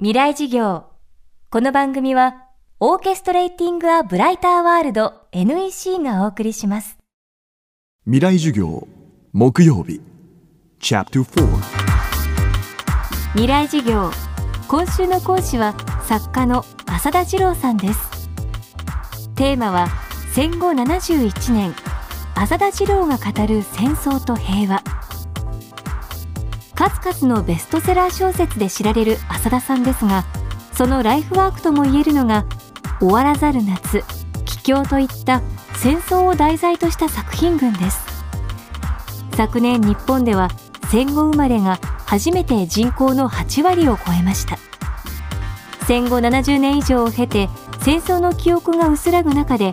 未来事業。この番組はオーケストレーティング・ア・ブライター・ワールド NEC がお送りします。未来授業木曜日。チャプター未来事業。今週の講師は作家の浅田次郎さんです。テーマは戦後71年。浅田次郎が語る戦争と平和数々のベストセラー小説で知られる浅田さんですがそのライフワークともいえるのが「終わらざる夏」「帰郷」といった戦争を題材とした作品群です。昨年日本では戦後生まれが初めて人口の8割を超えました。戦後70年以上を経て戦争の記憶が薄らぐ中で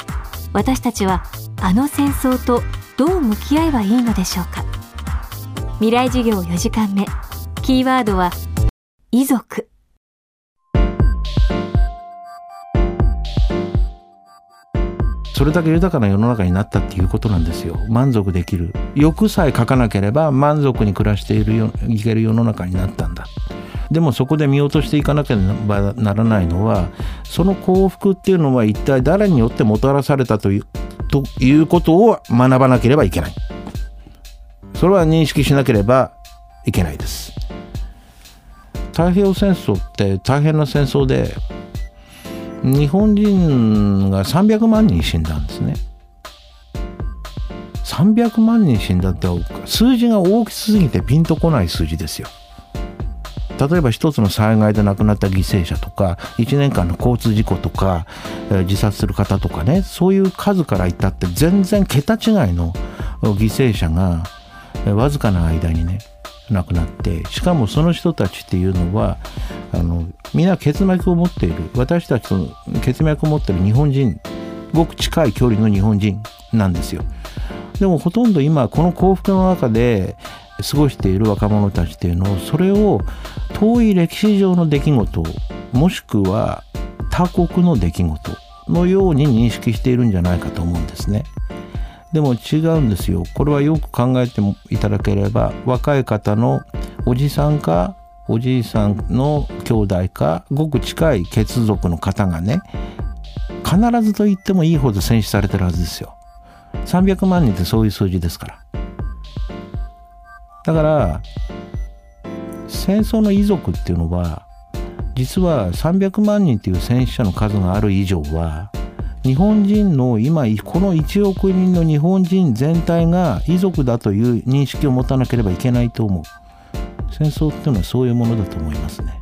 私たちはあの戦争とどう向き合えばいいのでしょうか。未来授業4時間目。キーワードは遺族。それだけ豊かな世の中になったっていうことなんですよ。満足できる。欲さえ書かなければ満足に暮らしているよいける世の中になったんだ。でもそこで見落としていかなければならないのはその幸福っていうのは一体誰によってもたらされたというということを学ばなければいけない。それは認識しなければいけないです。太平洋戦争って大変な戦争で日本人が300万人死んだんですね。300万人死んだって数字が大きすぎてピンとこない数字ですよ。例えば一つの災害で亡くなった犠牲者とか1年間の交通事故とか、自殺する方とかねそういう数から言ったって全然桁違いの犠牲者がわずかな間にね亡くなってしかもその人たちっていうのはあのみんな血脈を持っている私たちと血脈を持っている日本人ごく近い距離の日本人なんですよでもほとんど今この幸福の中で過ごしている若者たちっていうのをそれを遠い歴史上の出来事もしくは他国の出来事のように認識しているんじゃないかと思うんですね。でも違うんですよ。これはよく考えていただければ若い方のおじさんかおじいさんの兄弟かごく近い血族の方がね必ずと言ってもいいほど戦死されてるはずですよ。300万人ってそういう数字ですから。だから戦争の遺族っていうのは実は300万人っていう戦死者の数がある以上は日本人の今この1億人の日本人全体が遺族だという認識を持たなければいけないと思う。戦争っていうのはそういうものだと思いますね、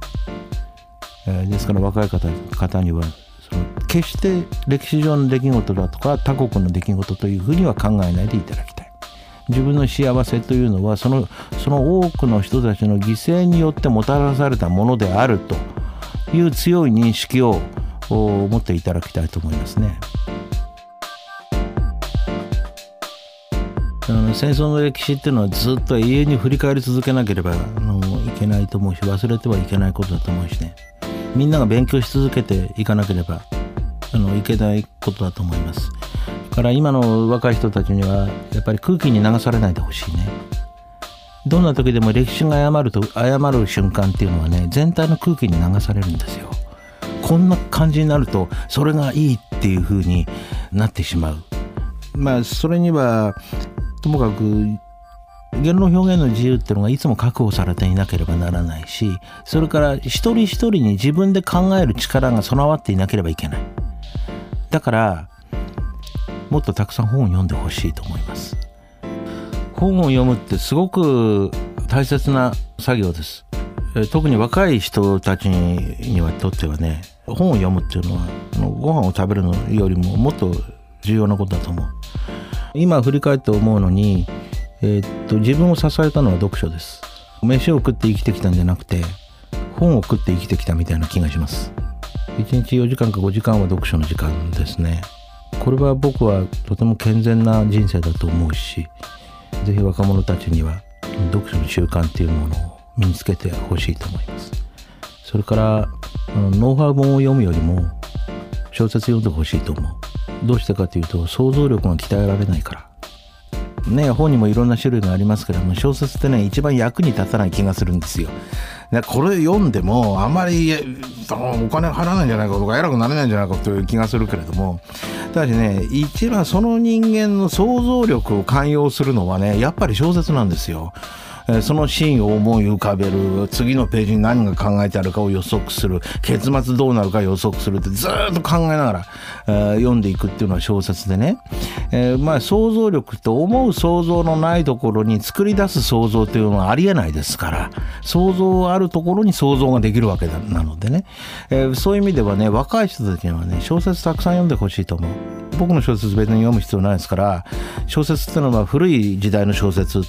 えー、ですから若い方方にはその決して歴史上の出来事だとか他国の出来事というふうには考えないでいただきたい。自分の幸せというのはそのその多くの人たちの犠牲によってもたらされたものであるという強い認識をを持っていただきたいと思いますね。あの戦争の歴史っていうのはずっと永遠に振り返り続けなければあのいけないと思うし忘れてはいけないことだと思うしね。みんなが勉強し続けていかなければあのいけないことだと思います。だから今の若い人たちにはやっぱり空気に流されないでほしいね。どんな時でも歴史が誤ると誤る瞬間っていうのはね全体の空気に流されるんですよ。こんな感じになるとそれがいいっていう風になってしまう。まあそれにはともかく言論表現の自由っていうのがいつも確保されていなければならないしそれから一人一人に自分で考える力が備わっていなければいけない。だからもっとたくさん本を読んでほしいと思います。本を読むってすごく大切な作業です特に若い人たちにはとってはね本を読むっていうのはご飯を食べるのよりももっと重要なことだと思う。今振り返って思うのに、えー、っと自分を支えたのは読書です。飯を食って生きてきたんじゃなくて本を食って生きてきたみたいな気がします。1日4時間か5時間は読書の時間ですね。これは僕はとても健全な人生だと思うし是非若者たちには読書の習慣っていうものを身につけてほしいと思います。それからノウハウ本を読むよりも小説読んでほしいと思う。どうしてかというと想像力が鍛えられないから。ね本にもいろんな種類がありますけども小説ってね一番役に立たない気がするんですよ。これ読んでもあんまりお金払わないんじゃないかとか偉くなれないんじゃないかという気がするけれどもただしね一番その人間の想像力を寛容するのはねやっぱり小説なんですよ。えそのシーンを思い浮かべる次のページに何が考えてあるかを予測する結末どうなるか予測するってずっと考えながら、えー、読んでいくっていうのは小説でね、えー、まあ想像力と思う想像のないところに作り出す想像というのはありえないですから想像あるところに想像ができるわけなのでね、えー、そういう意味ではね若い人たちにはね小説たくさん読んでほしいと思う。僕の小説別に読む必要ないですから小説っていうのは古い時代の小説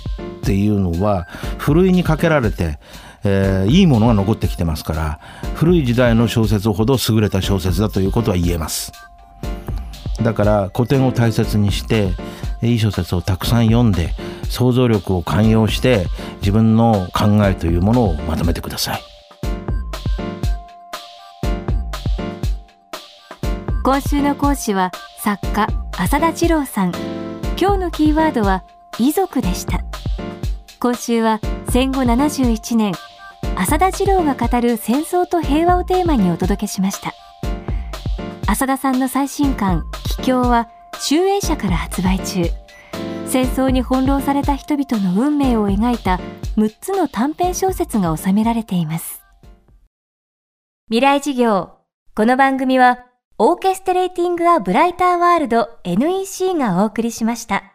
っていうのはふるいにかけられて、えー、いいものが残ってきてますから古い時代の小説ほど優れた小説だということは言えます。だから古典を大切にしていい小説をたくさん読んで想像力を寛容して自分の考えというものをまとめてください。今週の講師は作家浅田次郎さん。今日のキーワードは遺族でした。今週は戦後71年浅田次郎が語る戦争と平和をテーマにお届けしました。浅田さんの最新刊「帰郷」は集英社から発売中。戦争に翻弄された人々の運命を描いた6つの短編小説が収められています。未来事業この番組はオーケストレーティング・ア・ブライター・ワールド NEC がお送りしました。